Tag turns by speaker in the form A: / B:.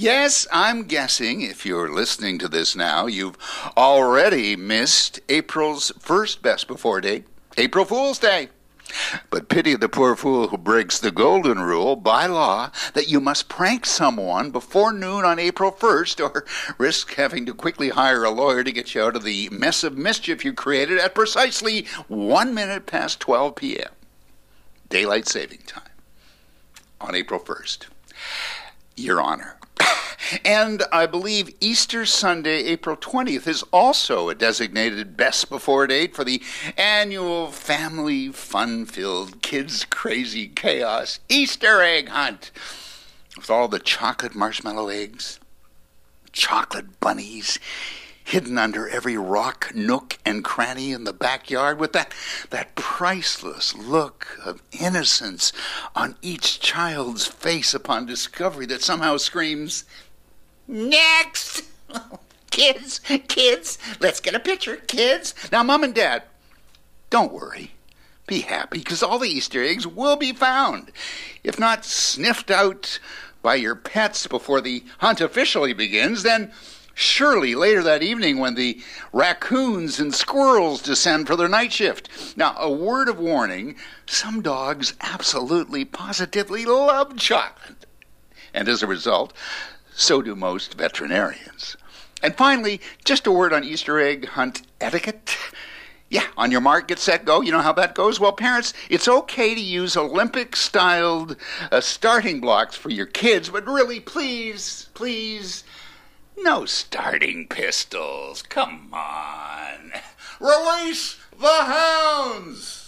A: Yes, I'm guessing if you're listening to this now, you've already missed April's first best before date, April Fool's Day. But pity the poor fool who breaks the golden rule by law that you must prank someone before noon on April 1st or risk having to quickly hire a lawyer to get you out of the mess of mischief you created at precisely one minute past 12 p.m. Daylight saving time on April 1st. Your Honor. And I believe Easter Sunday, April 20th, is also a designated best before date for the annual family fun filled kids crazy chaos Easter egg hunt with all the chocolate marshmallow eggs, chocolate bunnies, hidden under every rock, nook, and cranny in the backyard, with that, that priceless look of innocence on each child's face upon discovery that somehow screams, Next! kids, kids, let's get a picture, kids. Now, Mom and Dad, don't worry. Be happy, because all the Easter eggs will be found. If not sniffed out by your pets before the hunt officially begins, then surely later that evening when the raccoons and squirrels descend for their night shift. Now, a word of warning some dogs absolutely, positively love chocolate. And as a result, so do most veterinarians. And finally, just a word on Easter egg hunt etiquette. Yeah, on your mark, get set, go. You know how that goes? Well, parents, it's okay to use Olympic styled uh, starting blocks for your kids, but really, please, please, no starting pistols. Come on. Release the hounds!